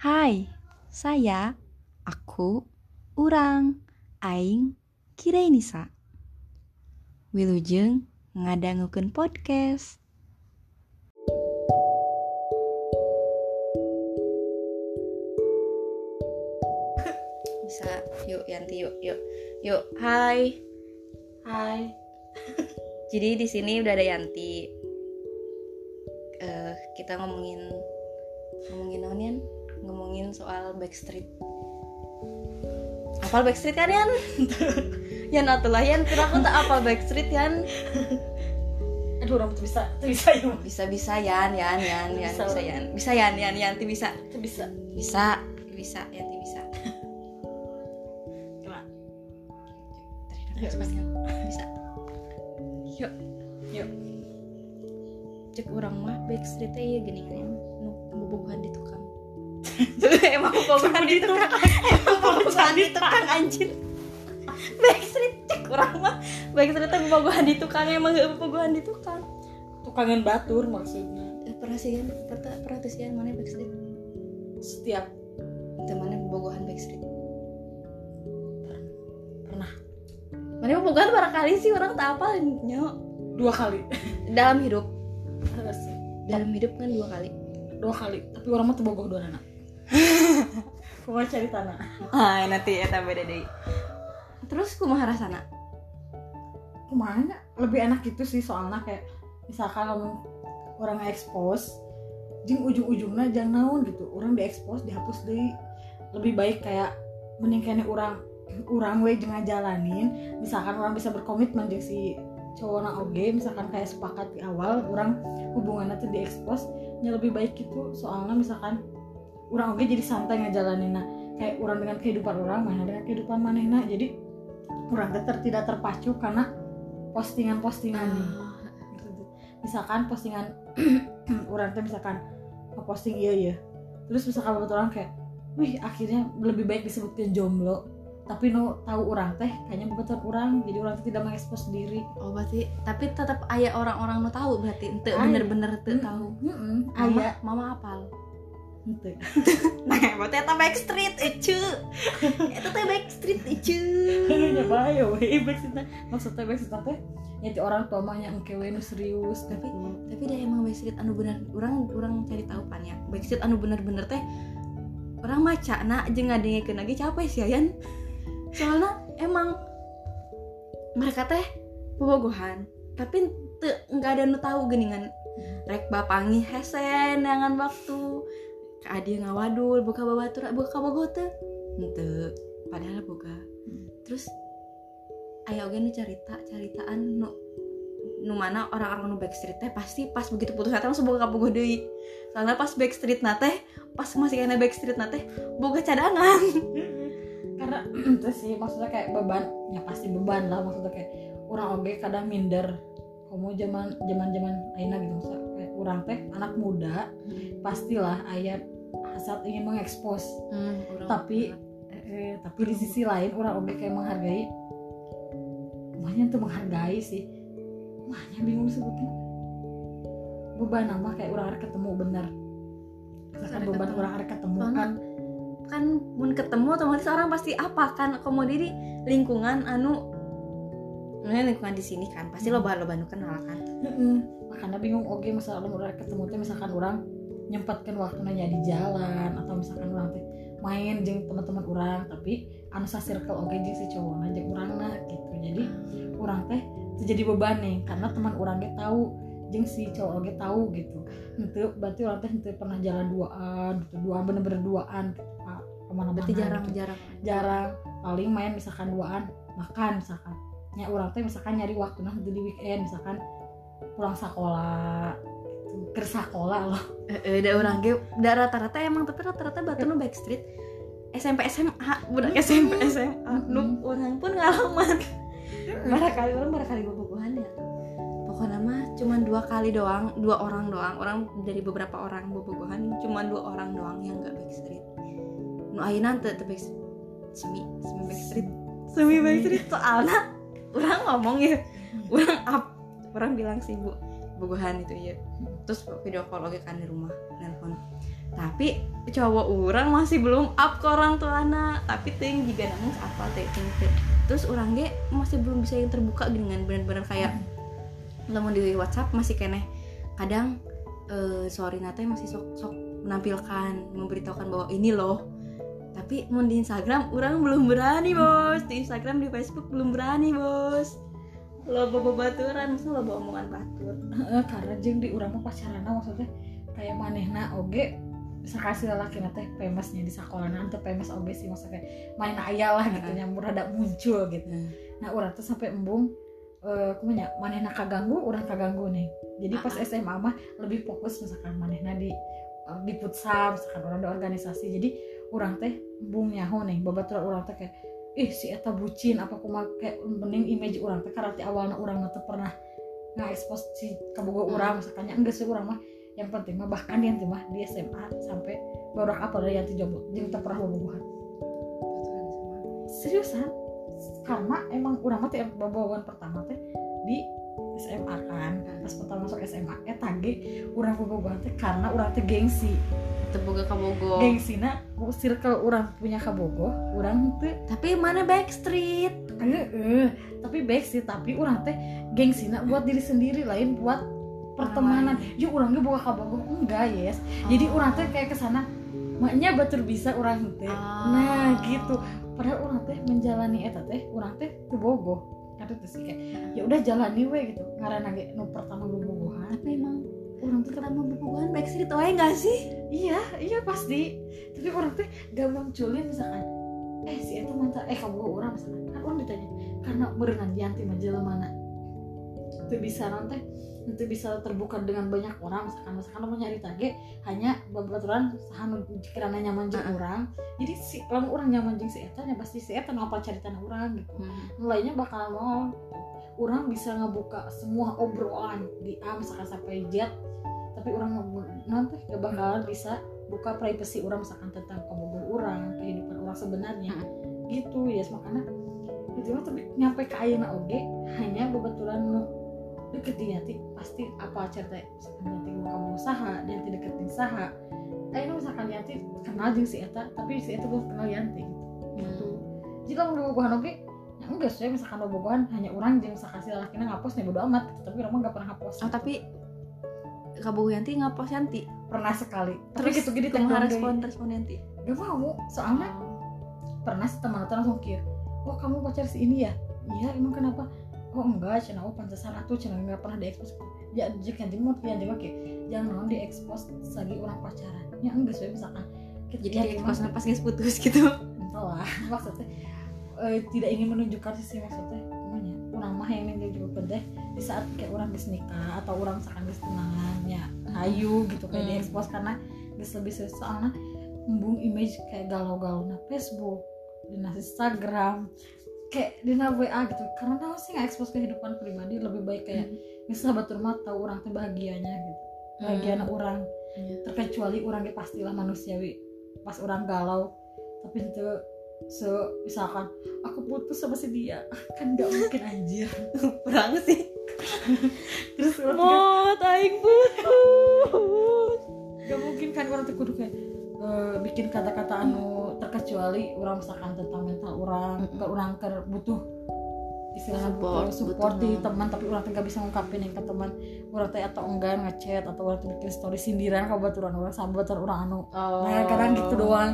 Hai, saya, aku, urang, aing, Kirenisa. Wilujeng ngadangukeun podcast. Bisa, yuk Yanti, yuk, yuk, yuk. Hai, Hai. jadi di sini udah ada Yanti. Eh, kita ngomongin ngomongin Yan? Ngomongin soal Backstreet. Apal Backstreet kan Yan? Yan atulah Yan, kira aku tak apal Backstreet Yan. Aduh, orang tuh bisa, tuh bisa ya. Bisa bisa Yan, Yan, Yan, Yan, Bisa. bisa Yan, bisa Yan, Yan, bisa, Tuh bisa. bisa, bisa, bisa. Coba. Ayo, Ayo, bisa. Yuk, Yuk. cek orang mah Backstreet ya gini kan nu bobogohan di tukang. Emang bobogohan di tukang. Emang bobogohan di tukang anjir. Backstreet cek orang mah Backstreet teh bobogohan di tukang emang gak bobogohan di tukang. Tukangan batur maksudnya. Perhatian, perhatian mana Backstreet? Setiap Temannya bobogohan Backstreet. pernah Mana bobogohan barangkali sih orang tak apa nyok dua kali. dalam hidup. Harus Dalam hidup kan dua kali. dua kali. Tapi orang mah tuh bogoh dua anak. Pokoknya cari tanah. Ah, nanti eta beda deui. Terus kumaha rasana? Ke mana? Lebih enak gitu sih soalnya kayak misalkan kamu orang expose jing ujung-ujungnya jangan naon gitu orang di expose dihapus deh lebih baik kayak mending kene orang orang we jangan jalanin misalkan orang bisa berkomitmen jeung si cowokna oge misalkan kayak sepakat di awal orang hubungannya tuh di expose nya lebih baik gitu soalnya misalkan orang oge jadi santai ngejalanin. Nah kayak orang dengan kehidupan orang mana dengan kehidupan manehna jadi orang ter- tidak terpacu karena postingan-postingan. Nih gitu. misalkan postingan orang teh misalkan ngeposting iya iya. Terus misalkan beberapa orang kayak wih akhirnya lebih baik disebutkan jomblo. Tapi no tahu orang teh kayaknya betul orang. Jadi orang teh tidak mengekspos diri. Oh berarti tapi tetap ayah orang-orang nu tahu berarti ente bener-bener ente Mm-mm. tahu. Mm-mm, Mama, mama apal. Henteu. Nah, berarti eta backstreet ecu. Eta teh backstreet ecu. nya bahaya we maksudnya maksudnya maksudnya teh nyati orang tua mah nya engke we nu serius Tapi gitu. tapi dah emang backstreet anu bener orang orang cari tahu pan ya. Backstreet anu bener-bener teh orang maca na jeung ngadengekeun lagi capek sih Yan. Soalnya emang mereka teh bobogohan tapi nggak ada nu tahu geningan rek bapangi hese neangan waktu ka dia ngawadul buka babatur buka bogo teh henteu padahal boga terus aya oge nu carita caritaan nu nu mana orang-orang nu backstreet teh pasti pas begitu putus hati langsung boga bogo deui. Soalnya pas backstreet na teh pas masih kena backstreet na teh boga cadangan. Karena itu sih maksudnya kayak beban ya pasti beban lah maksudnya kayak orang oge kadang minder. Kamu zaman zaman zaman aina gitu maksudnya orang teh anak muda pastilah ayat hasad ingin mengekspos. Hmm, Tapi- eh, tapi di sisi lain orang oge kayak menghargai banyak tuh menghargai sih. Banyak bingung sebutnya beban nama kayak orang harus ketemu bener. Harus beban ketemu. orang harus ketemu kan. kan mun ketemu otomatis orang pasti apa kan? Komodo di lingkungan anu lingkungan di sini kan pasti lo lo nu kenal kan Makanya bingung oke misalkan orang ketemu teh misalkan orang nyempatkan waktunya di jalan atau misalkan orang teh main jeung teman-teman orang tapi anu sa circle oke jeung si cowok jeung urang nah gitu. Jadi orang teh terjadi beban nih karena teman orang ge tahu jeung si cowok oge tahu gitu. Itu berarti orang teh henteu pernah jalan duaan gitu duaan bener-bener duaan ke mana-mana berarti gitu. jarang-jarang. Jarang paling main misalkan duaan makan misalkan. Ya orang teh misalkan nyari waktu nah di weekend misalkan pulang sekolah gitu. ke sekolah loh. Eh ada orang ge da rata-rata emang tapi rata-rata batu nu backstreet. SMP SMA budak SMP SMA. Nu orang pun ngalaman. Barangkali orang barangkali bobogohan ya. Pokoknya mah cuman dua kali doang dua orang doang. Orang dari beberapa orang bobogohan cuman dua orang doang yang gak backstreet. Nu ayeuna teu teu backstreet semi semi backstreet. Semi backstreet. Soalnya orang ngomong ya orang up orang bilang sih bu bobogohan itu ya terus video call oke kan di rumah nelpon. Tapi cowok orang masih belum up ke orang tua anak tapi ting juga namun apa teh terus orang ge masih belum bisa yang terbuka dengan benar-benar kayak lamun di WhatsApp masih keneh. Kadang eh, sorry nate masih sok sok menampilkan memberitahukan bahwa ini loh. Tapi mau di Instagram orang belum berani bos. Di Instagram di Facebook belum berani bos lo bawa baturan masa lo bawa omongan batur. Heeh, karena jeung di urang mah pacaran maksudnya kayak manehna oge sakasi lalaki teh famous nya di sekolahna teu famous oge sih maksudnya manehna aya lah gitu nya rada muncul gitu. Nah urang tuh sampai embung eh kumanya manehna kaganggu urang kaganggu nih. Jadi pas. SMA mah lebih fokus misalkan manehna di eh, di futsal misalkan orang di organisasi. Jadi urang teh embung nyaho nih babaturan urang teh kayak ih si eta bucin apa kumaha kayak mending image urang teh? Karena awalna urang teh pernah nge-expose si kabogo Hmm. urang misalkannya enggak sih urang mah. Yang penting mah bahkan yang mah di SMA sampai baru apa dari yang jomblo jeung teu pernah bobogohan seriusan? Karena emang urang mah teh bobogohan pertama teh di SMA kan. Hmm. pas pertama masuk SMA eta ge urang bobogohan teh karena urang teh gengsi. Teboga kabogo gengsina circle urang punya kabogo urang teh tapi mana backstreet? Eh, eh, tapi sih tapi orang teh gengsina buat diri sendiri lain buat pertemanan. Ya orangnya buka kabogo enggak yes. Jadi Oh. orang teh kayak ke sana maknya batur bisa orang teh. Ah. nah gitu. Padahal orang teh menjalani eta teh orang teh ke bogo tuh sih kayak ya udah jalani we gitu. Karena ge nu pertama bobogohan tapi emang? Orang teh pertama bobogohan backstreet wae gak sih? Iya iya pasti. Tapi orang teh gak munculin misalkan eh si itu mantan eh kamu orang misalkan. Kan orang ditanya karena merenang janti majalah mana? Itu bisa nanti nanti bisa terbuka dengan banyak orang. Misalkan misalkan mau nyari tage hanya babaturan sahanu kirana nyaman jeung Ah. orang. Jadi si kalau orang nyaman jeung si eta nya pasti si eta apa cerita orang gitu. Lainnya bakal mau orang bisa ngebuka semua obrolan di A misalkan sampai Z tapi orang nanti gak bakalan bisa buka privacy orang misalkan tentang kemobil orang kehidupan orang sebenarnya. Gitu ya makanya. Itu mah tapi nyampe ke ayeuna oge hanya kebetulan nu deket di Yanti pasti apa cerita misalkan Yanti mau kamu usaha Yanti deketin saha ayeuna misalkan Yanti kenal jeung si Eta tapi si Eta belum kenal Yanti gitu. Jika mau bobogohan oke ya enggak sih misalkan bobogohan hanya orang jeung sakasi lalakina ngapos nih bodo amat gitu. tapi orang gak pernah ngapos oh tapi kabogo yanti ngapost yanti? Pernah sekali. Tapi terus gitu gini kumaha teh respon respon yanti? Gak mau. Soalnya pernah si teman langsung kira oh kamu pacar si ini ya? Iya emang kenapa oh enggak? Cina oh pantesan atuh cina nggak pernah diekspos. Ya jika mau yang juga kayak jangan mau diekspos lagi orang pacaran. Ya enggak sih misalkan. Kita jadi ya, di emang- pas guys putus gitu. Entahlah maksudnya eh, tidak ingin menunjukkan sisi maksudnya namanya orang mah yang ini juga penting di saat kayak orang bis nikah atau orang misalkan bis tunangannya hayu gitu kayak Hmm. diekspos karena bisa lebih soalnya embung image kayak galau-galau. Na Facebook di Instagram kayak di WA gitu. Karena tahu sih nggak ekspos kehidupan pribadi lebih baik kayak misalnya batur mah tahu orang tuh bahagianya gitu. Bahagianya orang. Iya. terkecuali orangnya pastilah manusiawi. Pas orang galau tapi itu se misalkan aku putus sama si dia. Kan nggak mungkin anjir. Perang sih. Terus orang mot aing putus. Nggak mungkin kan orang tuh kudu kayak eh, bikin kata-kata anu terkecuali orang misalkan tentang mental orang Mm-mm. ke orang ke butuh istilahnya Support, butuh support butuh di teman. tapi orang tuh nggak bisa ngungkapin yang ke teman. Orang tuh atau enggak ngechat atau orang tuh bikin story sindiran ke baturan orang baturan orang anu. Oh. nah kadang gitu doang.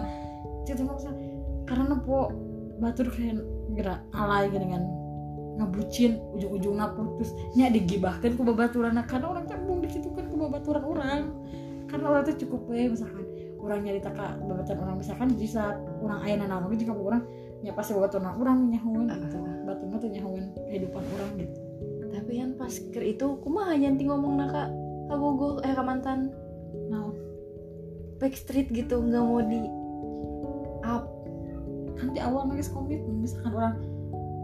Itu maksudnya karena po batur kayak gerak alay gitu dengan ngebucin ujung-ujungnya putus. Nya digibahkan ke babaturan. Karena orang teh belum dikitukan ke babaturan orang. Karena orang tuh cukup we misalkan orang nyarita ke babaturan orang. Misalkan di saat orang ayah nanaon jika orang ya pasti babaturan orang nyahuin gitu. Batu tuh nyahuin kehidupan orang gitu. Tapi yang pas ker itu kumaha yanti ngomong naka kabogo eh ka mantan. Nah. Backstreet gitu nggak mau di up. Kan di awal nangis komitmen misalkan orang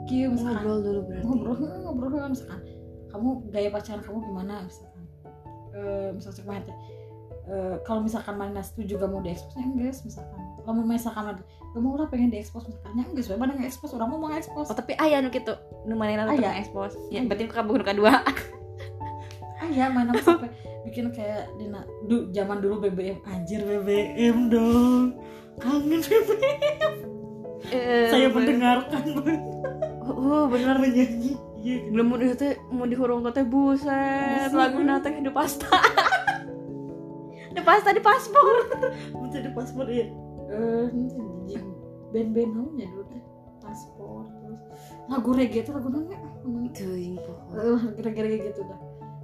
kieu misalkan ngobrol dulu berarti. Ngobrol ngobrol kan misalkan. Kamu gaya pacaran kamu gimana misalkan? Eh misalkan cek eh, kalau misalkan mana setuju gak mau diekspos ya enggak misalkan. Kalau mau misalkan gak mau lah pengen diekspos misalkan. Ya enggak sebenarnya nggak ekspos orang mau mau ekspos oh tapi ayah nu gitu nu manehna Aya. teu expose ya berarti kabogo nu kadua ah ya mana sampai bikin kayak dina du, zaman dulu BBM anjir BBM dong. Kangen BBM Eh, saya bener. mendengarkan. Oh bener. Menyanyi iya. Belum mau teh mau dihurung teh buset. Lagu nate di pasta di pasta di paspor. Menjadi paspor ya eh jing band-band namanya dulu teh? Paspor terus. Lagu reggae tuh lagu namanya Teuing pokok eh reggae-reggae gitu dah.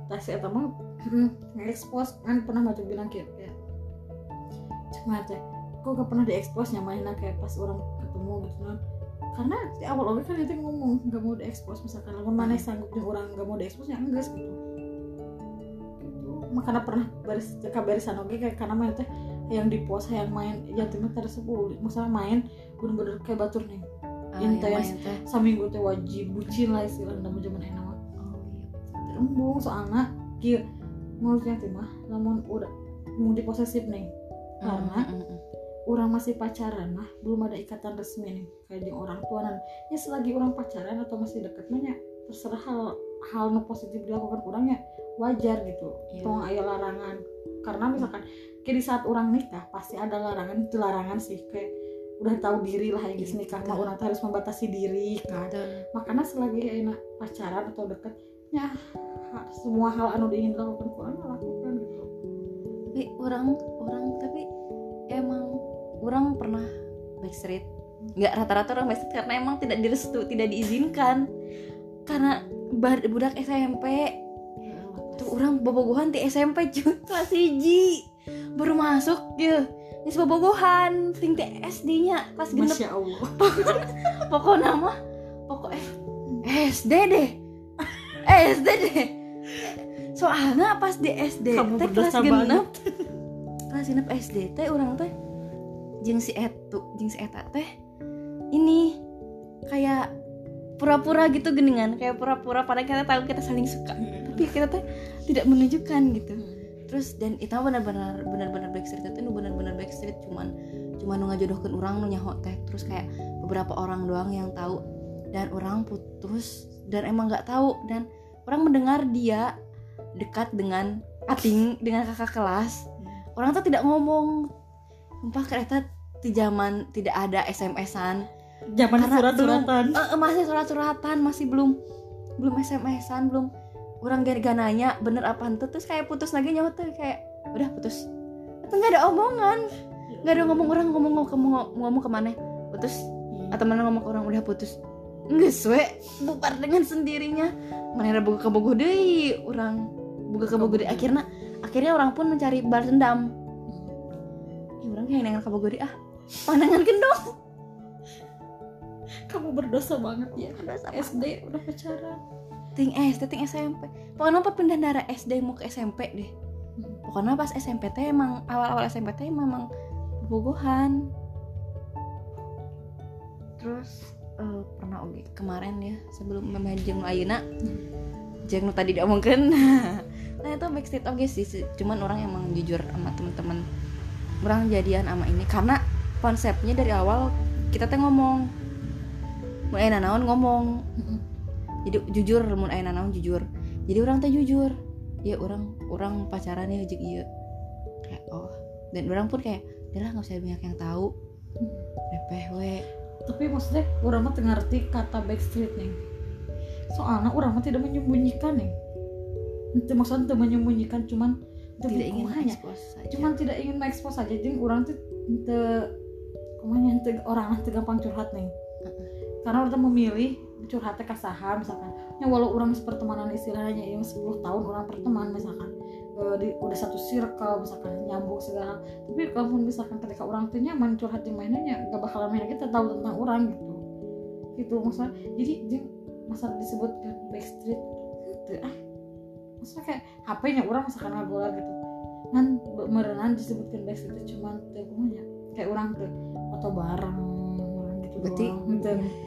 Tas eta mah nge-expose kan pernah mah tuh bilang kayak kayak cuma teh kok gak pernah diekspos nyamainnya kayak pas orang ketemu gitu kan? Karena di awal oke kan itu ngomong gak mau diekspos misalkan lamun mana sanggup jeung orang gak mau diekspos ya enggak gitu makanya pernah baris kabarisan oke kayak karena main teh yang di pos yang main timnya tadi sepuluh misalnya main bener-bener kayak batur nih. Ah, yang yang teh- main teh. saminggu teh wajib bucin lah istilahnya nama zaman enak mah. Oh iya embung soalnya kieu menurutnya teh mah lamun udah mau diposesif nih. Karena Mm, mm, mm. orang masih pacaran nah belum ada ikatan resmi nih kayak di orang tua. Dan ya selagi orang pacaran atau masih deket mah ya terserah hal hal nu positif dilakukan orangnya wajar gitu. Iya. tong aya larangan. Karena misalkan kayak di saat orang nikah pasti ada larangan itu larangan sih kayak udah tahu diri lah ya guys Iya, nikah. mah orang tuh harus membatasi diri kan. Betul. makanya selagi enak pacaran atau deket ya semua hal anu diingin dilakukan ku orang ya lakukan gitu. Tapi orang orang tapi emang orang pernah backstreet. Nggak rata-rata orang backstreet karena emang tidak direstu tidak diizinkan. Karena bar- budak SMP tuh orang bobogohan di SMP cuy. Kelas hiji baru masuk ya. Ini bobogohan ting di SD nya kelas genep. Masya allah. Pokoknya mah pokok eh SD deh. Eh SD deh. Soalnya pas di SD teh kelas genep. kelas genep SD teh orang teh jeung si etu jeung si eta teh ini kayak pura-pura gitu geningan kayak pura-pura padahal kita tahu kita saling suka. Tapi kita teh tidak menunjukkan gitu. Terus dan itu benar-benar benar-benar backstreet. Itu benar-benar backstreet cuman cuman nu ngajodohkeun orang nu nyaho teh. Terus kayak beberapa orang doang yang tahu. Dan orang putus dan emang nggak tahu. Dan orang mendengar dia dekat dengan ating dengan kakak kelas. Orang tuh tidak ngomong. Sumpah kereta di zaman tidak ada SMS-an zaman surat-suratan. eh, masih surat-suratan masih belum belum SMS-an belum. Orang gak, nanya bener apa ente terus kayak putus lagi nyawa tuh kayak udah putus. Itu nggak ada omongan. Nggak ada ngomong orang ngomong ngomong ngomong, ngomong ke mana? Putus. Atau mana ngomong ke orang udah putus. Nggak suwe bubar dengan sendirinya. Mana ada buka kebogoh deh orang. Buka kebogoh deh akhirnya akhirnya orang pun mencari balas dendam. Ya orang kayak nengan kebogoh deh ah. Pandangan gendong kamu berdosa banget ya. Berdosa SD udah pacaran. Ting SD ting SMP pokoknya apa pindah dari SD mau ke SMP deh. Pokoknya pas SMP teh emang awal-awal SMP teh memang bobogohan terus eh, pernah oke kemarin ya sebelum memang jeung ayeuna jeung nu tadi diomongkeun. Nah itu backstreet oke sih sih. cuman orang emang jujur sama teman-teman orang jadian sama ini. Karena konsepnya dari awal kita teh ngomong mau enak naon ngomong. Jadi jujur mun aya naon jujur. Jadi orang teh jujur. Ya orang orang pacaran ya jeung ieu. Kayak oh. Dan orang pun kayak udah nggak usah banyak yang tahu. Repeh we. Tapi maksudnya orang mah ngerti kata backstreet nih. Soalnya orang mah tidak menyembunyikan nih. Itu maksudnya tidak menyembunyikan cuman tidak ingin saja. Cuman tidak ingin mengekspos saja. Jadi orang tuh te kumanya orang teu gampang curhat nih karena orang memilih curhatnya ke saha misalkan. Ya walau orang pertemanan istilahnya yang 10 tahun orang berteman misalkan. Eh, di, udah satu circle misalkan nyambung segala. Tapi kalau misalkan ketika orang tuh nyaman curhat yang mainnya gak bakalan main kita tahu tentang orang gitu. Gitu maksudnya. Jadi jeng masa disebut backstreet itu ah. Maksudnya kayak HP nya orang misalkan ngagola gitu. Kan be- merenan disebutkan backstreet cuman tuh kumanya kayak orang tuh atau gitu berarti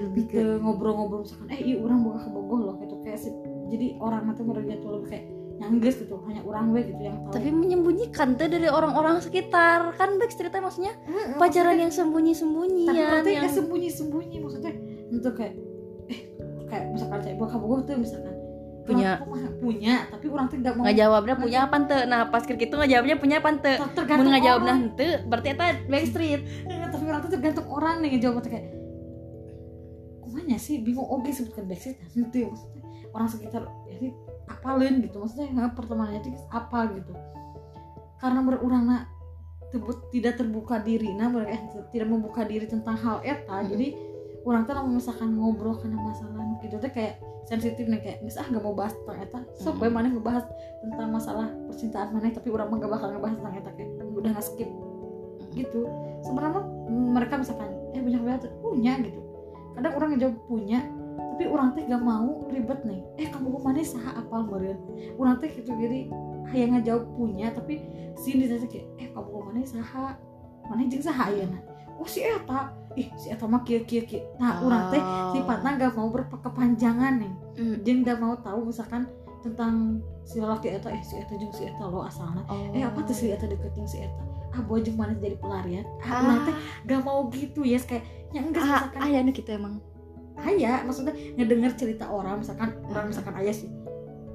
lebih ke ngobrol-ngobrol misalkan eh iya orang buka ke Bogor loh gitu. Kayak jadi orang nanti mereka tuh lebih kayak nyangges gitu hanya orang we gitu yang tahu. Tapi menyembunyikan tuh dari orang-orang sekitar. Kan backstreet teh maksudnya Eh, pacaran maksudnya- yang sembunyi-sembunyian tapi berarti yang sembunyi-sembunyi maksudnya itu kayak eh kayak misalkan saya buka ke Bogor tuh misalkan punya. Punya? Tapi orang tuh nggak mau nggak jawabnya punya apa ente nah pas kira gitu nggak jawabnya punya apa ente mau tergantung nggak jawab nah orang. ente berarti eta backstreet. Ya, tapi orang tuh tergantung orang nih ngejawab kayak kumanya sih bingung oke sebutkan backstreet nah, itu ya, maksudnya orang sekitar jadi apalin gitu. Maksudnya nggak pertemanannya itu apa gitu. Karena berurang nak tebut- tidak terbuka diri. Nah mereka eh, tidak membuka diri tentang hal eta Mhm. jadi orang tuh misalkan ngobrol karena masalah gitu teh kayak sensitif nih kayak mis ah gak mau bahas tentang eta. Sok Mhm. bae mana ngebahas tentang masalah percintaan mana tapi orang mah gak bakal ngebahas tentang eta kayak udah nggak skip gitu. Sebenarnya mereka misalkan eh punya kebiasaan punya gitu kadang orang ngejawab punya tapi orang teh gak mau ribet nih. Eh kamu ke mana saha apal meureun orang teh gitu jadi hayang ngejawab punya tapi sini ditanya kayak eh kamu ke mana saha? Mana jeung saha ayeuna oh si eta. Ih si eta mah kieu kieu kieu nah orang teh sifatnya gak mau berkepanjangan nih. Jeung gak mau tahu misalkan tentang si laki eta eh si eta jeung si eta lo asalna Oh. eh apa tuh si eta deket jeung si eta ah boy jeung mana jadi pelarian? Ah, ah, teh gak mau gitu ya yes. kayak yang enggak ah, misalkan. ah, ya nu gitu emang. Ayah maksudnya ngedenger cerita orang misalkan orang Ah. misalkan ayah sih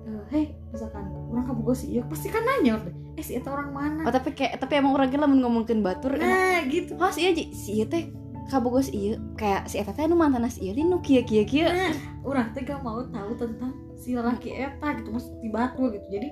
eh, hei misalkan orang kamu gue sih iya pasti kan nanya eh si eta orang mana? Oh tapi kayak tapi emang orang lamun ngomongin batur emang. nah gitu. Oh si iya Ji. si iya teh kabogos iya. Kayak si eta teh nu mantan si iya nu kieu kieu kieu nah orang teh gak mau tahu tentang si lelaki eta gitu maksud di batu gitu. Jadi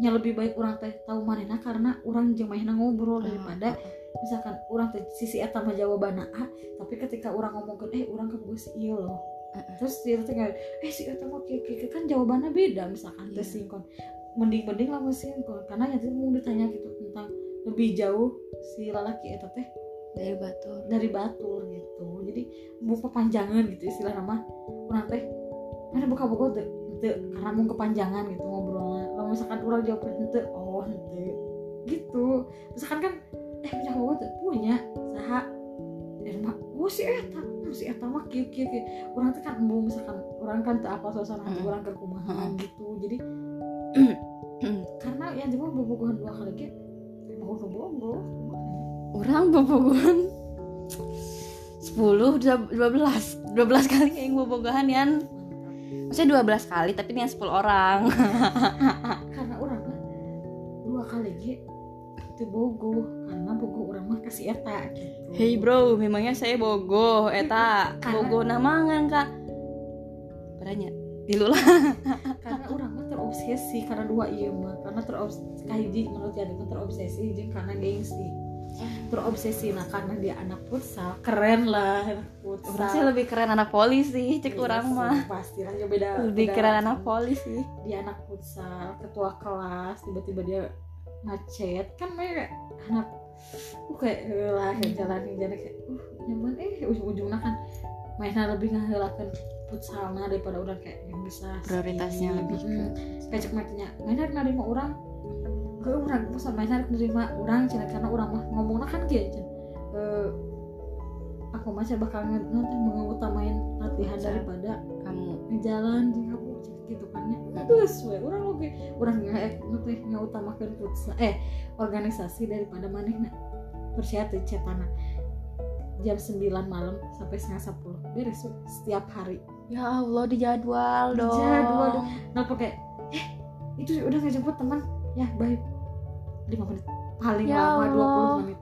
nya lebih baik orang teh tahu manehna karena orang jeung manehna ngobrol daripada misalkan orang teh sisi eta mah jawabanna A tapi ketika orang ngomongin eh orang kamu si iya loh. Terus dia kayak eh si eta mah kieu kieu kieu." kan jawabannya beda misalkan Iya. tes sinkron mending mending lah sinkron karena nanti mau ditanya gitu tentang lebih jauh si lelaki eta teh dari batur. dari batur gitu. Jadi buka panjangan gitu istilah nama orang teh mana buka buka tuh karena mau kepanjangan gitu kalau misalkan orang jawab ente oh ente gitu. Misalkan kan eh punya buka tuh punya saha eh mah oh si eta oh, si eta mah kieu kieu kieu orang teh kan mau misalkan orang kan apa suasana hati Mm. orang ke kumaha Mm. gitu. Jadi karena yang cuma bobogohan dua kali gitu mau bobo orang bobogohan 10 12 12 kali yang bobogohan yan maksudnya 12 kali tapi ini yang 10 orang. Karena orang mah dua kali ge. Itu bogo karena bogo orang mah kasih eta gitu. Hey bro, memangnya saya bogoh, eta Karena- bogoh namangan kak. Beranya, dilu lah. karena orang mah terobsesi karena dua iya mah. Karena terobsesi kahiji menurut jadi terobsesi jeung karena gengsi terobsesi nah karena dia anak futsal keren lah anak futsal. Orang sih lebih keren anak polisi, cek Iya orang mah. pasti. Lah ya beda Lebih beda- keren anak polisi. dia anak futsal ketua kelas tiba-tiba dia ngechat kan mereka anak uh kayak lah kayak jalan jalan kayak uh nyaman. Eh ujung-ujungnya kan mainnya lebih ngehelakan futsalnya daripada orang kayak yang bisa Prioritasnya lebih ke Hmm, kayak cek mainnya mainnya nerima orang ke orang pas mainnya nerima orang cina karena orang mah ngomongnya kan gitu Cen. Eh, aku masih bakal nanti mengutamain latihan Futsal. daripada kamu. jalan di kamu gitu kan ya. Terus we orang oke. Orang nggak nanti nggak utamakan futsal eh organisasi daripada mana persiapan cetana jam 9 malam sampai setengah 10 beres setiap hari. Ya Allah di jadwal dong. Dijadwal. dong. nelfon kayak eh itu udah ngejemput teman. Ya baik 5 menit paling Ya lama Allah. 20 menit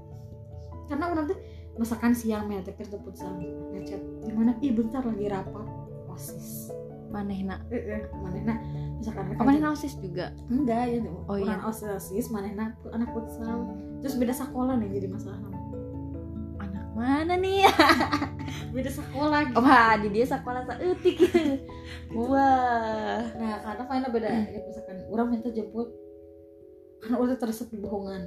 karena orang tuh masakan siang tapi kerja futsal ngechat gimana ih bentar lagi rapat osis Manehna. Heeh, manehna misalkan Oh, manehna osis juga. enggak ya Oh, orang iya. osis manehna anak futsal terus beda sekolah nih jadi masalah Anak mana nih? beda sekolah gitu. Wah, di dia sekolah saeutik. Wah. nah karena mainnya beda ya, misalkan orang minta jemput karena udah tersep bohongan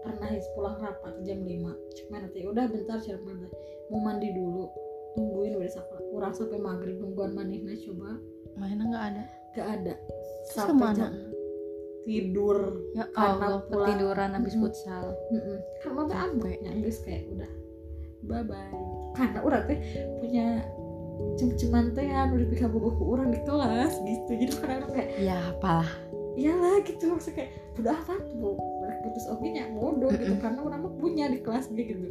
pernah his pulang rapat jam 5 cek mana teh udah bentar cek mana mau mandi dulu tungguin beda sekolah orang sampai maghrib nungguan manehna coba Manehna nggak ada. gak ada Terus sampai ke mana? jam tidur Ya Karena Allah, pulang. ketiduran habis futsal. Mm-mm. karena teh Capek. ambeknya geus kayak udah bye bye karena orang teh punya cem-ceman teh di pihak boboh orang di kelas gitu jadi kadang kayak Ya apalah. Iyalah gitu. Maksudnya kayak udah apa tuh mereka putus oke nya bodoh gitu. Karena orang mah punya di kelas dia gitu.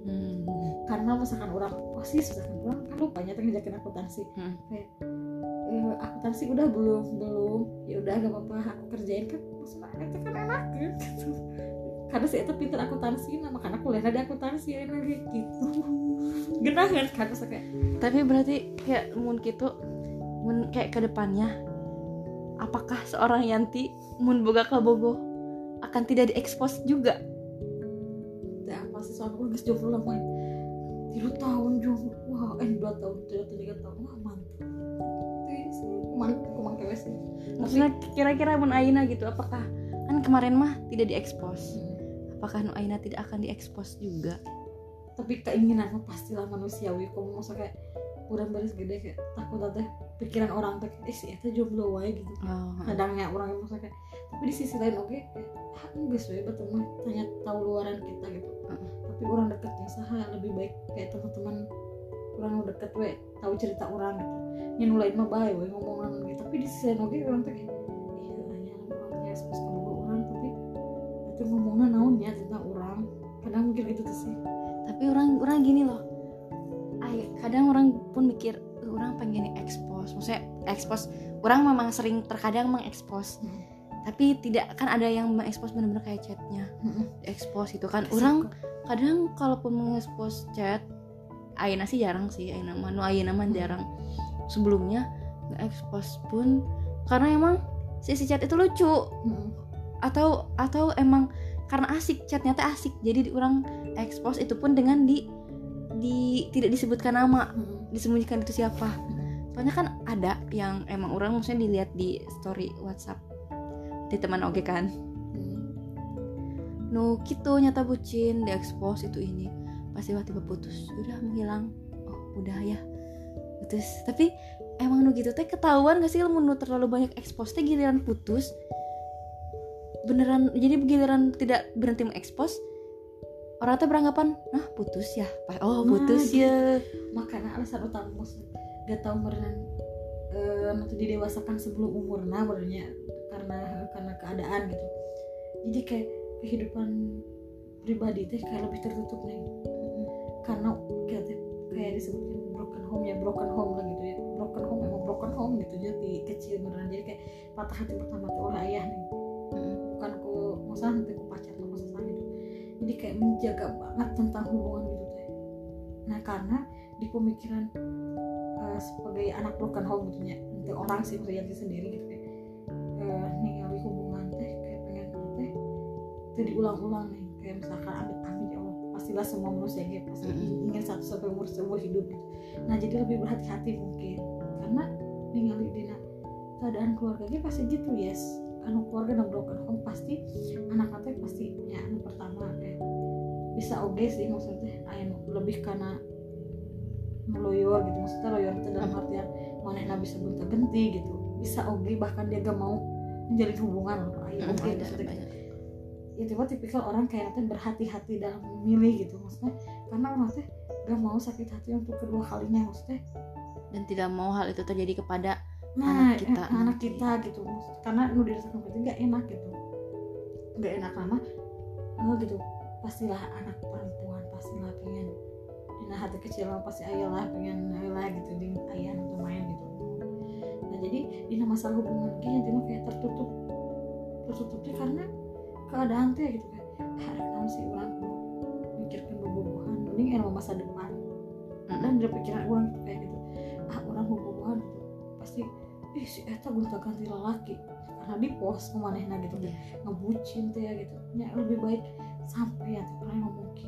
Hmm. karena misalkan orang osis misalkan orang kan lupa nyata ngejakin akuntansi. Hmm. kayak eh, akuntansi udah belum belum. Ya udah gak apa-apa aku kerjain kan. Maksudnya itu kan enak gitu. Karena saya itu pinter akuntansi nah makanya kuliah di akuntansi enak gitu. Genangan kan? Masa kayak tapi berarti kayak mun gitu mun kayak ke depannya apakah seorang Yanti mun boga kabogo akan tidak diekspos juga? Teh apa sih gue geus jomblo lah main tiga tahun jomblo. Wah eh dua tahun tiga tahun tiga tahun. Wah mantap mantap kumang kewe sih. Maksudnya kira-kira mun Aina gitu apakah kan kemarin mah tidak diekspos? Apakah nu Aina tidak akan diekspos juga? Tapi keinginan pastilah manusiawi kamu kayak kurang baris gede kayak takut teh pikiran orang teh eh sih itu jomblo wae gitu. Oh, kadangnya orang yang kayak tapi di sisi lain oke kayak ah enggak sih betul mah tanya tahu luaran kita gitu. Heeh. tapi orang deketnya saha lebih baik kayak teman-teman orang nu deket we tahu cerita orang gitu. Yang lain mah bae we ngomongan gitu. Tapi di sisi lain oke orang teh kayak iya hanya orang teh expose ke orang tapi itu ngomongnya naonnya tentang orang. Kadang mungkin gitu tuh sih. Tapi orang orang gini loh. Ay, kadang orang pun mikir "Eh, orang pengen expose. Maksudnya expose orang memang sering terkadang mengekspos Hmm. tapi tidak kan ada yang mengekspos benar-benar kayak chatnya. Heeh. expose itu kan. Orang kadang kalaupun mengekspos chat Aina sih jarang sih Aina mah nu Aina mah jarang. Sebelumnya nggak expose pun karena emang si si chat itu lucu. Heeh. atau atau emang karena asik chatnya teh asik. Jadi di- orang expose itu pun dengan di di tidak disebutkan nama. Heeh. disembunyikan itu siapa soalnya kan ada yang emang orang maksudnya dilihat di story WhatsApp di teman oke kan. Heeh. nu gitu nyata bucin di expose itu ini. Pas tiba-tiba putus udah menghilang. Oh udah ya. Putus tapi emang nu gitu teh ketahuan gak sih nu terlalu banyak expose teh giliran putus? Beneran jadi giliran tidak berhenti mengekspos orang teh beranggapan nah putus ya oh Nah, putus gitu. ya makanya alasan utama mus gak tau merenang eh nanti didewasakan sebelum umurna berarti karena karena keadaan gitu. Jadi kayak kehidupan pribadi teh kayak lebih tertutup nih. Karena kayak kayak disebutin broken home ya broken home lah gitu ya. Broken home emang broken home gitu jadi kecil beneran. Jadi kayak patah hati pertama tuh oleh ayah nih. Bukan ku masalah nanti ku pacar atau masalah gitu. Jadi kayak menjaga banget tentang hubungan gitu teh. Nah karena di pemikiran sebagai anak broken home gitu ya. Untuk orang sih Rianti sendiri gitu kayak eh, ningali hubungan teh kayak pengen teh itu diulang-ulang nih. Kayak misalkan amit amit ya Allah pastilah semua manusia gitu pasti ingin satu sampai umur seumur hidup gitu. Nah jadi lebih berhati-hati mungkin. Karena ningali dina keadaan keluarga dia pasti gitu yes. Anu keluarga dan broken home pasti anak teh pasti ya anu pertama kayak bisa oge sih maksudnya. Nu lebih karena loyor gitu. Maksudnya loyor itu dalam artian mana bisa bentar genti gitu. Bisa oge bahkan dia gak mau menjalin hubungan Mm, oge ada maksudnya banyak. ya tiba tipikal orang kayak nanti berhati-hati dalam memilih gitu. Maksudnya karena orang teh gak mau sakit hati untuk kedua kalinya maksudnya. Dan tidak mau hal itu terjadi kepada nah Anak kita. eh, anak nanti. kita gitu. Maksud- karena nu dirasakan berarti nggak enak gitu. Nggak enak lama oh gitu. Pastilah anak pengen dina hati kecil mah pasti ayah lah pengen ayah lah gitu di ayah untuk main gitu. Nah jadi dina masalah hubungan kayak yang cuma kayak tertutup tertutupnya karena keadaan teh gitu kan hari naon sih orang mikirkan bobogohan mending emang masa depan. Dan dari pikiran orang tuh kayak gitu ah orang bobogohan gitu. Pasti ih si Eta gonta ganti lelaki. Karena di pos kemanehna gitu Iya. ngebucin teh ya gitu. Ya lebih baik sampai ya pernah ngomong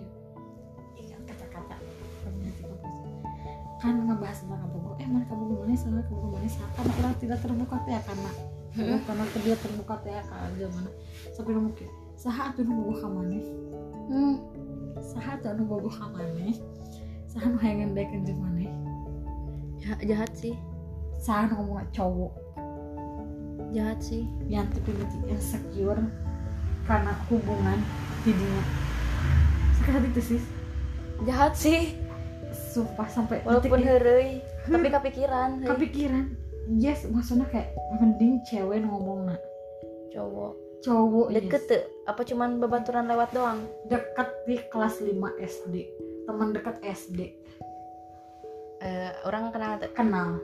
kan ngebahas tentang kamu eh mana kamu gimana salah kamu gimana salah karena orang tidak terbuka teh ya karena karena dia terbuka teh ya karena zaman sampai ngomong gitu saha atuh nu boboh ka maneh Hmm, saha atuh nu boboh ka maneh saha nu hayang ngendekeun jeung maneh jahat, jahat sih. Saha nu ngomong cowok. Jahat sih. Yang tapi berarti insecure karena hubungan jadinya hati tuh sih jahat sih sumpah sampai walaupun herei tapi kepikiran heuy. kepikiran? Yes maksudnya kayak mending cewek ngomong nak. Cowok. Cowok deket yes. tuh apa cuman babaturan lewat doang? Deket di kelas 5 SD teman dekat SD Eh, orang kenal tuh? Kenal.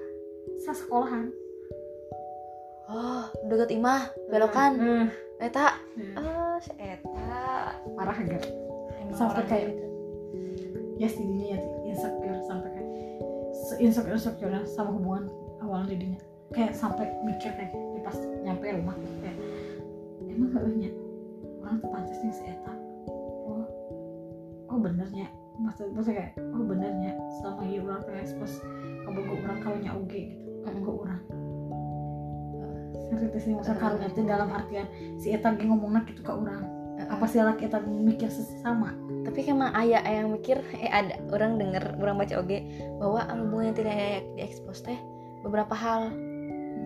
Sa sekolahan. Oh deket imah belokan. Hmm. eta? Hmm. oh si eta. Parah gak? Sampai kayak- gitu. ya setidaknya ya insecure sampai kayak insecure insecure sama hubungan awal didinya kayak sampai mikir kayak di pas nyampe rumah kayak emang banyak orang tuh pantas nih si Eta? Oh oh benernya. Maksud maksud kayak oh benernya selama ini orang tuh ekspos gue orang kalau nya oge gitu gue orang. Ngerti sih kalau itu dalam artian si Eta ngomongnya gitu ke orang apa sih laki Eta mikir sama tapi emang ayah yang mikir eh ada orang denger orang baca oge bahwa hubungan yang tidak layak diekspos teh beberapa hal.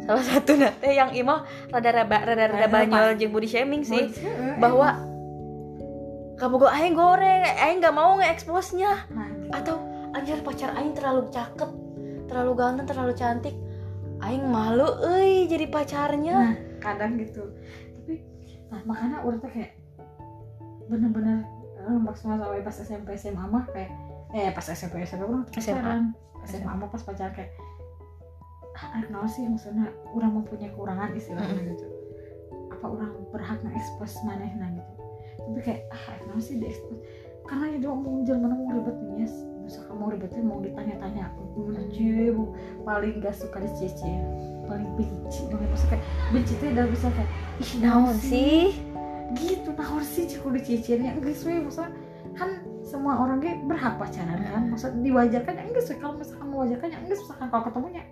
Salah satu nate yang imah rada rada rada rada banyol jeung body shaming sih Heeh, bahwa kamu gue aing goreng aing nggak mau nge-exposnya Nah, gitu. atau anjir pacar aing terlalu cakep terlalu ganteng terlalu cantik aing malu euy jadi pacarnya. Nah kadang gitu. Tapi nah makanya orang tuh kayak bener-bener eh, maksimal sampai pas SMP SMA mah kayak eh pas SMP SMA orang pacaran. SMA mah pas pacaran kayak ah naon sih maksudnya orang mempunyai kekurangan istilahnya gitu. Apa orang berhak nge-expose manehna gitu. Tapi kayak ah naon sih di-expose. Karena itu mau jalan mana mau ribet nih yes. Misalkan mau ribetnya mau ditanya-tanya aja bu paling gak suka dicece paling benci banget maksudnya kayak benci tuh udah bisa kayak ih naon sih gitu naon sih cik udah cecenya enggak sih maksudnya kan semua orang ge berhak pacaran kan. Maksudnya diwajarkan ya enggak sih. Kalau misalkan mewajarkan ya enggak misalkan kalau ketemunya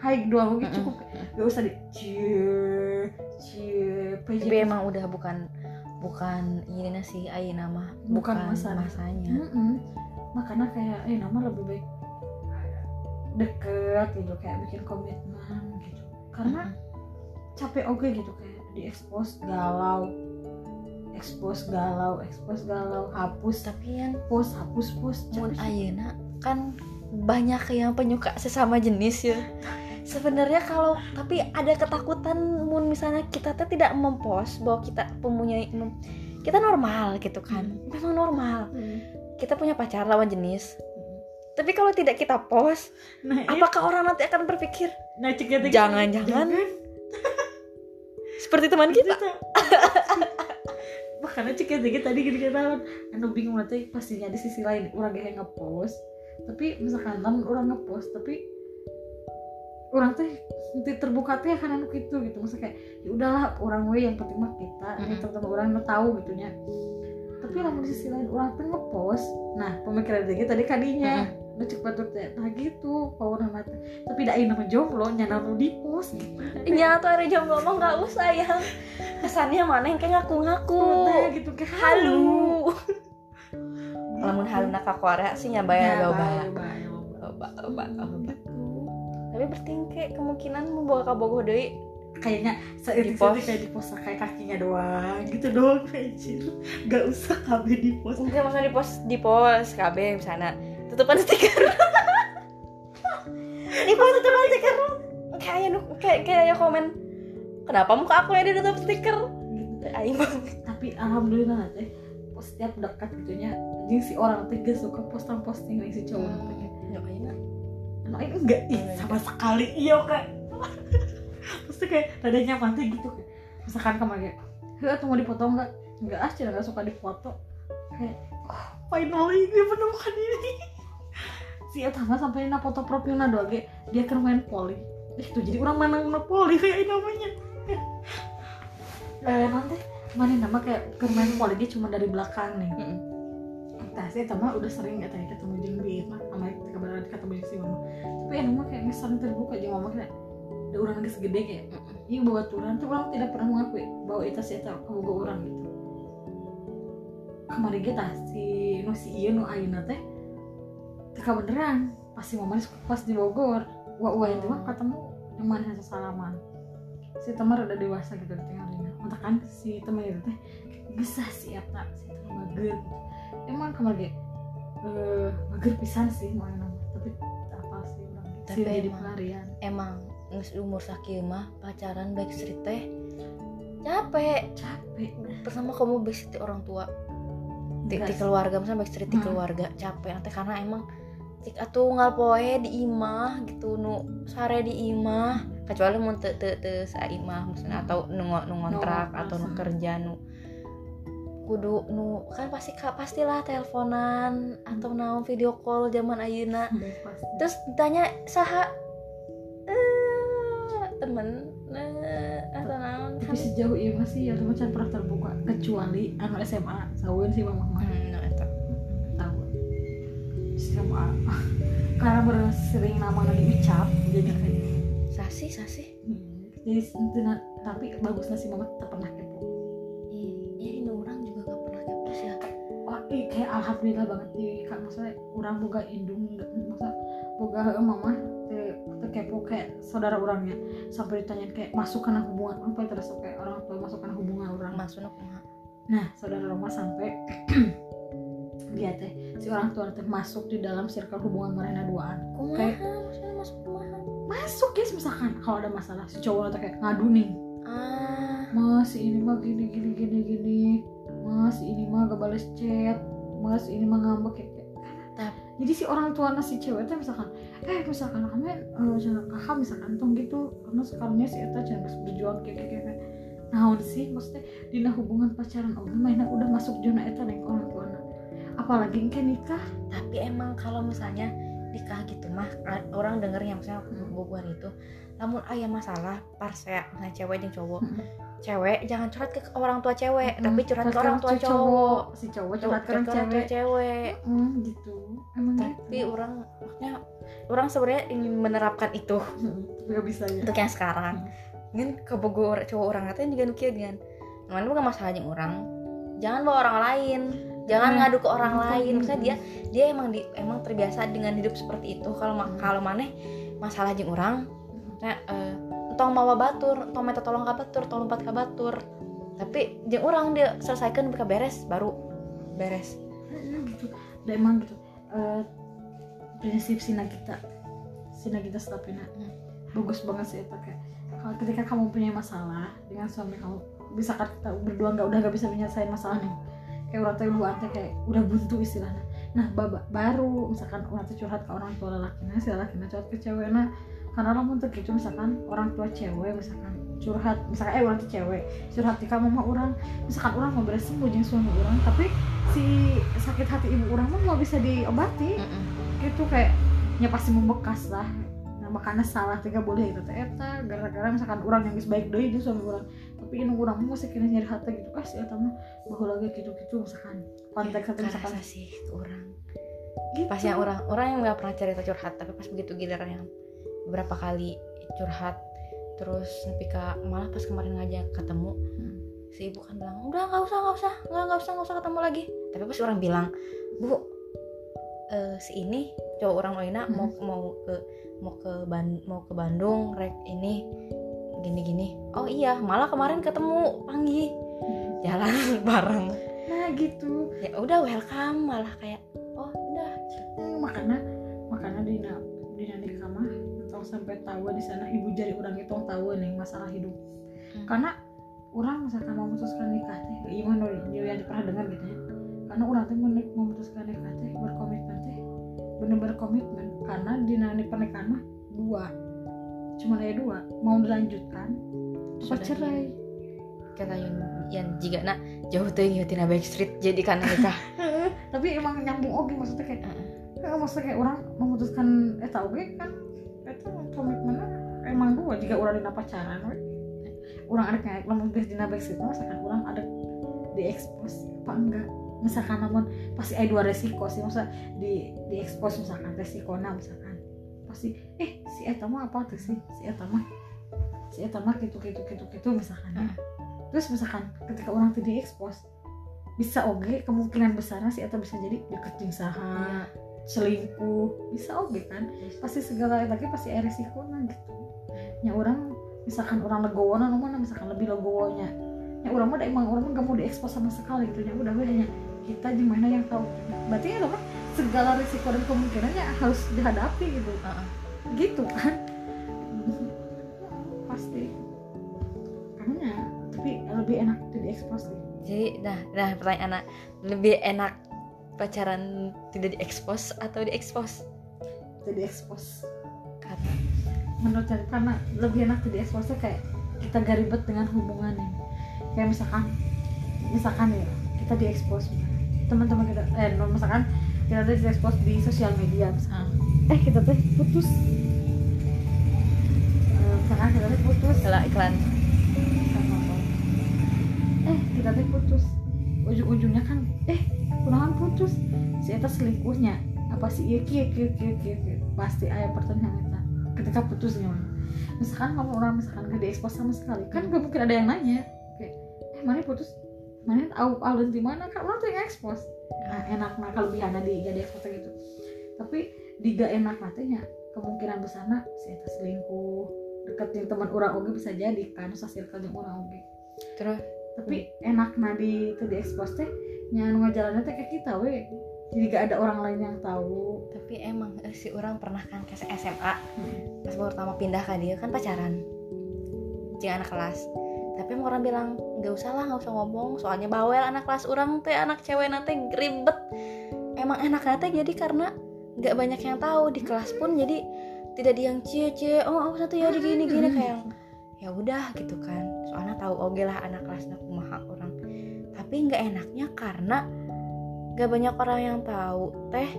hai dua mungkin Mm-mm. cukup. Gak usah di cie cie tapi emang udah bukan bukan ini sih ayo nama Bukan bukan, masanya. makanya kayak eh nama lebih baik deket gitu kayak bikin komitmen gitu. Karena capek oke gitu kayak di expose galau expose galau expose galau hapus. Tapi yang post hapus post mun ayeuna kan banyak yang penyuka sesama jenis ya. Sebenarnya kalau tapi ada ketakutan mun misalnya kita tuh tidak mempost bahwa kita mempunyai mem- kita normal gitu kan. Memang normal. Hmm. kita punya pacar lawan jenis. Tapi kalau tidak kita post nah iya. apakah orang nanti akan berpikir nah. Jangan-jangan seperti teman kita makanya cek gitu tadi gini kita anu bingung nanti pastinya di sisi lain orang kayak ngepost. Tapi misalkan temen orang ngepost tapi orang teh nanti terbuka teh kan anu gitu gitu. Maksudnya kayak ya udahlah orang we yang penting mah kita mm teman orang udah tahu gitunya tapi lamun di sisi lain orang teh ngepost. Nah pemikiran dia tadi kadinya. Lu cek batur teh nah gitu power mata. Tapi dah nama jomblo nyana lu di post. Gitu Iya tuh ada jam ngomong nggak usah ya kesannya mana yang kayak ngaku-ngaku. Nah, gitu kayak halu. Lamun halu nak ka Korea sih nyabaya loba loba loba loba tapi bertingke kemungkinan membawa ka Bogoh deui kayaknya seiring seiring kayak di post kayak kakinya doang gitu doang anjir gak usah KB di post mungkin maksudnya di post di post KB misalnya tutupan stiker. Di post tutupan stiker. kayak nu kayak kayak ya komen kenapa muka aku yang ditutup stiker? Gitu. aing tapi alhamdulillah teh setiap dekat gitunya anjing si orang teh gak suka posting posting si cowok teh. Nggak kayaknya. Nah, ini enggak ih sama sekali iya kayak pasti kayak rada nyaman teh gitu kayak misalkan kemarin kayak tuh mau dipoto enggak enggak ah cina gak suka dipoto kayak oh, finally dia menemukan ini si Etama sampai na foto profilnya doang ge. Dia kan main poli. Eh tuh jadi orang mana mana poli kayak namanya. Eh nanti mana nama kayak bermain poli dia cuma dari belakang nih. Mm-mm. Nah, saya tambah udah sering ya tadi ketemu jeung Bi mah sama berada ketemu jeung si mama. Tapi yang mah kayak ngesan terbuka jeung mama kayak ada orang geus gede kayak iya bawa turan tuh orang tidak pernah mengakui bahwa itu sih eta kaboga orang gitu. Kemarin kita si nu si ieu nu ayeuna teh. Teka beneran pas si mama pas di Bogor. Wah wah itu mah ketemu yang mana salaman si teman udah dewasa gitu di tengah Entah kan si teman itu teh bisa si eta si teman mager. Gitu emang kamar ge eh mager pisan sih mau nama tapi apa sih orang gitu. Tapi sih jadi emang- pelarian. emang geus umur sakieu mah pacaran backstreet teh capek. Capek pertama kamu backstreet orang tua. Di, di keluarga misalnya backstreet di Hmm. keluarga capek. Nanti karena emang cik atuh unggal poe di imah gitu nu sare di imah. Kecuali mau te te te saimah maksudnya atau nu ngo- nu ngontrak Nu atau nu ngontrak. kerja nu. Kudu nu kan pasti ka- pastilah teleponan atau naon video call zaman ayeuna. Pasti. terus ditanya saha temen. Eh, atau naon tapi kan sejauh ini masih ya teman pernah terbuka. Kecuali anak SMA sawin sih mama mah hmm, nah, eta. tahu. SMA karena bersering nama lagi ucap jadi kayak sasi sasi. Hmm, jadi sentina- tapi bagusnya sih mama tak pernah kepo. Ih, ya ini orang juga gak pernah kepo sih ya. Wah ih, kayak alhamdulillah banget. Di kak maksudnya orang boga indung masa boga heueuh mama teu teu kepo kayak saudara orangnya sampai ditanyain kayak masuk karena hubungan apa terus kayak orang tua masuk karena hubungan orang masuk Nah, saudara Roma sampai dia teh si orang tua teh masuk di dalam circle hubungan mereka duaan. kumaha Kayak- maksudnya masuk kumaha Masuk guys misalkan kalau ada masalah si cowok teh kayak ngadu nih. ah Mas ini mah gini gini gini gini. Mas ini mah gak balas chat. Mas ini mah ngambek kayak. Jadi si orang tua si cewek teh misalkan, eh misalkan kami eh, jangan kakak misalkan tong gitu karena sekarangnya si Eta jangan berjuang kayak kayak kayak. kayak. Naon sih maksudnya dina hubungan pacaran oke mainnya udah masuk zona Eta nih orang tua apalagi engke nikah tapi emang kalau misalnya nikah gitu mah orang dengernya misalnya Hmm. bogor itu namun ayah masalah parse nah cewek jeung cowok Hmm. Cewek jangan curhat ke orang tua cewek Mm-mm. tapi curhat ke orang tua si cowok. Si cowok Curhat ke orang tua cewek. cewek. Hmm, gitu. Emang tapi gitu. orang maksudnya orang sebenarnya ingin menerapkan itu. Hmm, tapi gak bisa ya. Untuk yang sekarang. Kan ke Bogor cowok orang katanya juga nukieu kan? Mana bukan masalah jeung orang. Jangan bawa orang lain. Jangan Hmm. ngadu ke orang Hmm. lain. Misalnya dia dia emang di, emang terbiasa dengan hidup seperti itu. Kalau Hmm. kalau maneh masalah jeung orang nah, eh, tong mawa batur tong minta tolong ka batur tong lompat ka batur. Tapi jeung orang dia selesaikan mereka beres baru. Beres. Gitu. Dan emang gitu. Eh, prinsip sina kita sina kita setapina Hmm. bagus banget sih itu kayak kalau ketika kamu punya masalah dengan suami kamu bisa kan kita berdua nggak udah nggak bisa menyelesaikan masalahnya kayak orang dua teh kayak udah buntu istilahnya. Nah baba, baru misalkan orang tuh curhat ke orang tua lelakinya si lelakinya curhat ke ceweknya karena orang pun gitu misalkan orang tua cewek misalkan curhat misalkan eh orang tuh cewek curhat di kamu mah orang misalkan orang mau beres sembuh jeung suami orang tapi si sakit hati ibu orang mah mau bisa diobati. Itu kayak ya pasti membekas lah. Nah makanya salah tiga boleh itu teh eta gara-gara misalkan orang yang baik deui jeung suami orang. Tapi ini orang mah masih kena nyari hati gitu ah si eta mah bahu lagi gitu-gitu misalkan. Konteks atau misalkan Kerasa sih orang. Gitu. pas yang orang orang yang nggak pernah cerita curhat tapi pas begitu giliran yang beberapa kali curhat. Terus nepika malah pas kemarin ngajak ketemu Hmm. si ibu kan bilang udah nggak usah nggak usah nggak nggak usah nggak usah ketemu lagi. Tapi pas orang bilang bu eh, si ini cowok orang lainnya Hmm. mau mau ke mau ke Ban- mau ke Bandung rek ini gini gini. Oh iya malah kemarin ketemu Panggi. Hmm. jalan bareng. Nah gitu. Ya udah welcome malah kayak oh udah. Eh, makanya makanya dina dina nikah mah tong sampai tahu di sana. Ibu jari orang itu tahu nih masalah hidup. Hmm. karena orang misalkan memutuskan nikah teh gimana dia yang pernah dengar gitu ya. Karena orang teh memutuskan nikah teh berkomitmen teh bener-bener komitmen. Karena nih pernikahan mah dua. Cuma ada dua. Mau dilanjutkan apa cerai? Kata yang yang jika nak jauh tuh yang tina backstreet jadi karena nikah. Tapi emang nyambung oke maksudnya kayak eh, maksudnya kayak orang memutuskan eh tau gue kan itu komitmennya emang dua jika orang dina pacaran orang ada kayak lamun geus dina mah misalkan orang ada diekspos apa enggak? Misalkan namun pasti ada dua resiko sih masa di diekspos misalkan resiko misalkan. Pasti eh si eta mah apa tuh sih? Si eta mah si eta mah gitu gitu gitu gitu misalkan. Ya. Terus misalkan ketika orang tuh diekspos bisa oke kemungkinan besarnya si eta bisa jadi deket jeung saha selingkuh bisa oke kan? Pasti segala lagi pasti ada resiko gitu. Nya orang misalkan orang legowo nah mana misalkan lebih legowonya. Ya orang mah emang orang mah gak mau diekspos sama sekali gitu. Ya udah bedanya kita di mana yang tahu? Berarti ya apa? Segala risiko dan kemungkinannya harus dihadapi gitu. Heeh. gitu kan? Pasti. Karena tapi lebih enak itu diekspos sih. Jadi nah nah pertanyaan anak lebih enak pacaran tidak diekspos atau diekspos? Itu diekspos. Karena menurut saya karena lebih enak di expose kayak kita gak ribet dengan hubungannya kayak misalkan misalkan ya kita di expose teman-teman kita eh misalkan kita tuh di expose di sosial media misalkan. Eh kita tuh putus. Eh, misalkan kita tuh putus. Setelah iklan. Eh kita tuh putus ujung-ujungnya kan eh kunaon putus. Si eta selingkuhnya. Apa sih? Iya kia kia kia kia kia. pasti ayah pertanyaan eta. Ketika putus gimana misalkan kamu orang misalkan gak diekspos sama sekali kan gak mungkin ada yang nanya. Eh mana putus? Mana tahu alun di mana? Kan orang tuh yang ekspos. Nah enak nah kelebihan di gak diekspos gitu. Tapi di gak enak nantinya kemungkinan besarnya si eta selingkuh. Deket yang teman orang oge bisa jadi kan usah circle orang oge Terus tapi enak di itu di expose teh nyanu ngajalannya teh kayak kita we. Jadi gak ada orang lain yang tahu. Tapi emang eh, si orang pernah kan ke SMA Pas baru pertama pindah ke dia kan pacaran. Jeung anak kelas. Tapi emang orang bilang nggak usah lah nggak usah ngomong Soalnya bawel anak kelas orang teh anak cewek nanti ribet. Emang enaknya teh jadi karena nggak banyak yang tahu di kelas pun jadi tidak di yang cie cie oh aku satu ya di gini gini kayak ya udah gitu kan. Soalnya tahu oke lah anak kelasnya kumaha orang. Tapi nggak enaknya karena nggak banyak orang yang tahu. Teh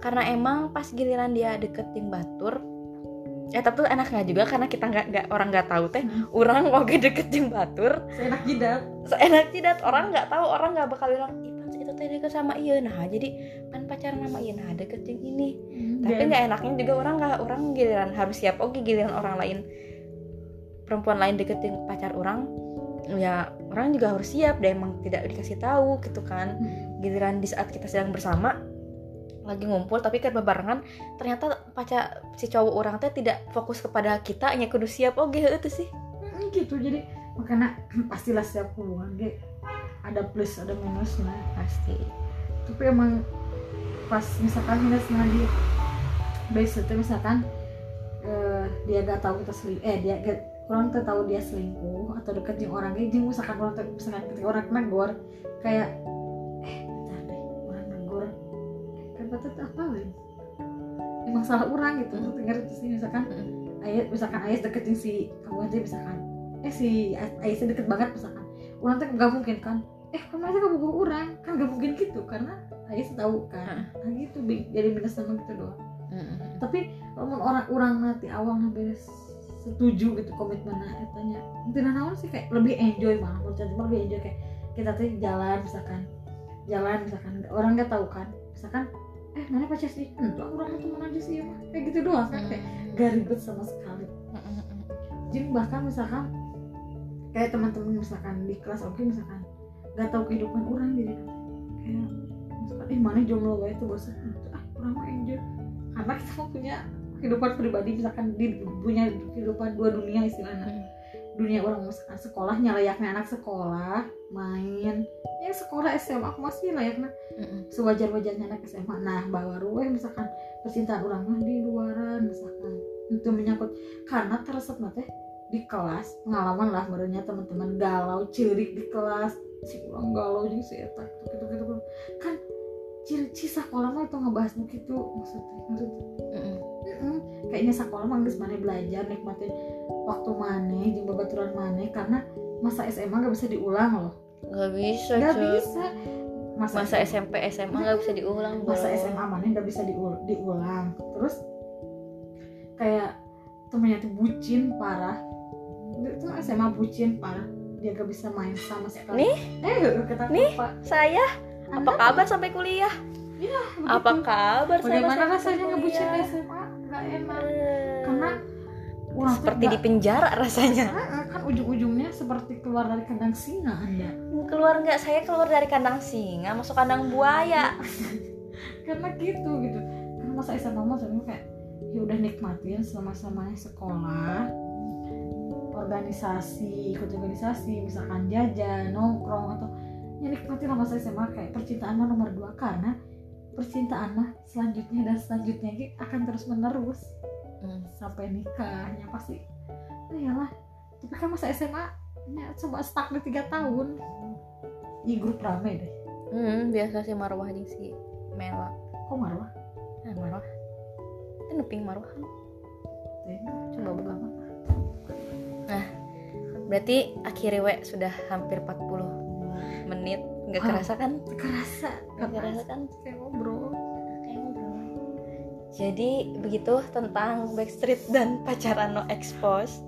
karena emang pas giliran dia deket jeung batur ya tapi enaknya juga karena kita nggak nggak orang nggak tahu teh. Hmm. orang oke deket jeung batur. Seenak jidat. Seenak jidat. Orang nggak tahu orang nggak bakal bilang itu teh deket sama iya nah jadi kan pacaran sama iya nah deket jeung ini tapi nggak enaknya juga orang nggak orang giliran harus siap. Oke giliran orang lain perempuan lain deketin pacar orang ya orang juga harus siap deh emang tidak dikasih tahu gitu kan. Giliran di saat kita sedang bersama lagi ngumpul tapi kan bebarengan ternyata pacar si cowok orang teh tidak fokus kepada kita hanya kudu siap. Oke itu sih. Hmm, gitu. Jadi makanya pastilah setiap hubungan ge ada plus ada minusnya. Pasti. Tapi emang pas misalkan minusnya di base itu misalkan eh, dia gak tahu kita selingkuh eh dia gak, orang tuh tahu dia selingkuh atau deket jeung orang ge jeung misalkan orang tuh misalkan ketika orang negor kayak eh bentar deh orang negor kan kata tuh apa lain emang salah orang gitu Hmm. dengar itu sih? Misalkan Hmm. ayat misalkan ayat deket jeung si kamu aja misalkan. Eh si ayat deket banget misalkan. Orang tuh gak mungkin kan? Eh kamu aja kamu bawa orang. Kan gak mungkin gitu karena ayat tahu kan. Nah gitu jadi minus sama gitu doang. Tapi kalau orang orang nanti awal sampai setuju gitu komitmennya etanya tidak naon sih kayak lebih enjoy malah menurut saya. Lebih enjoy kayak kita tuh jalan misalkan. Jalan misalkan. Orang nggak tahu kan? Misalkan eh mana pacar sih? Enggak orang teman aja sih ya mah kayak gitu doang kan kayak gak ribet sama sekali. Jadi bahkan misalkan kayak teman-teman misalkan di kelas oke misalkan gak tahu kehidupan orang jadi kayak misalkan eh mana jomblo gue itu bosan. Ah orang mah enjoy. Karena kita punya kehidupan pribadi misalkan di punya kehidupan dua dunia istilahnya. Dunia orang misalkan sekolahnya layaknya anak sekolah main. Ya sekolah SMA aku masih layaknya sewajar-wajarnya anak SMA nah baru weh misalkan percintaan orang mah di luaran misalkan. Itu menyangkut karena teresep teh di kelas pengalaman lah barunya teman-teman galau cerik di kelas. Si orang galau juga si eta gitu gitu gitu. Kan ciri ciri sekolah mah itu ngebahas begitu maksudnya maksudnya. Mm-mm. Kayaknya sekolah mah geus mana belajar nikmatin waktu mana jeung babaturan mana karena masa SMA gak bisa diulang loh. Nggak bisa gak Cuk. bisa. Masa, masa SMP SMA nggak bisa diulang masa Bro. SMA mana nggak bisa diul- diulang. Terus kayak temennya tuh bucin parah. Itu SMA bucin parah. Dia gak bisa main sama sekali. Nih? eh gak kata Nih? apa saya? Apa kabar sampai kuliah? Apa kabar saya bagaimana rasanya ngebucin di SMA enak Eh, karena tuh seperti di penjara rasanya. Kan ujung-ujungnya seperti keluar dari kandang singa anda. Keluar nggak? Saya keluar dari kandang singa masuk kandang buaya. Karena gitu gitu. Karena masa SMA mah sebenarnya kayak ya udah nikmatin sama-sama sekolah. Organisasi ikut organisasi misalkan jajan nongkrong atau ya nikmatin lah masa SMA kayak percintaan nomor dua. Karena percintaan mah selanjutnya dan selanjutnya gitu akan terus menerus. Hmm. sampai nikahnya pasti. Oh iyalah. Tapi kan masa SMA nya coba stuck di tiga tahun. Di grup rame deh. Hmm, biasa sih Marwah jeung si Mela. Kok marwah? Nah, Marwah. Itu neping Marwah. Teh coba buka. berarti akhirnya we sudah hampir 40 menit nggak Ah. kerasa kan? Kerasa. Nggak kerasa kan? Kayak ngobrol. Kayak ngobrol. jadi begitu tentang Backstreet dan pacaran no expose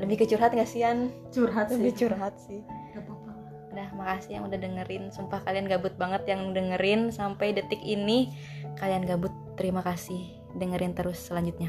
lebih ke curhat nggak sih Yan? curhat sih. Lebih curhat sih. Gak apa-apa. Udah makasih yang udah dengerin. Sumpah kalian gabut banget yang dengerin Sampai detik ini. Kalian gabut Terima kasih. Dengerin terus selanjutnya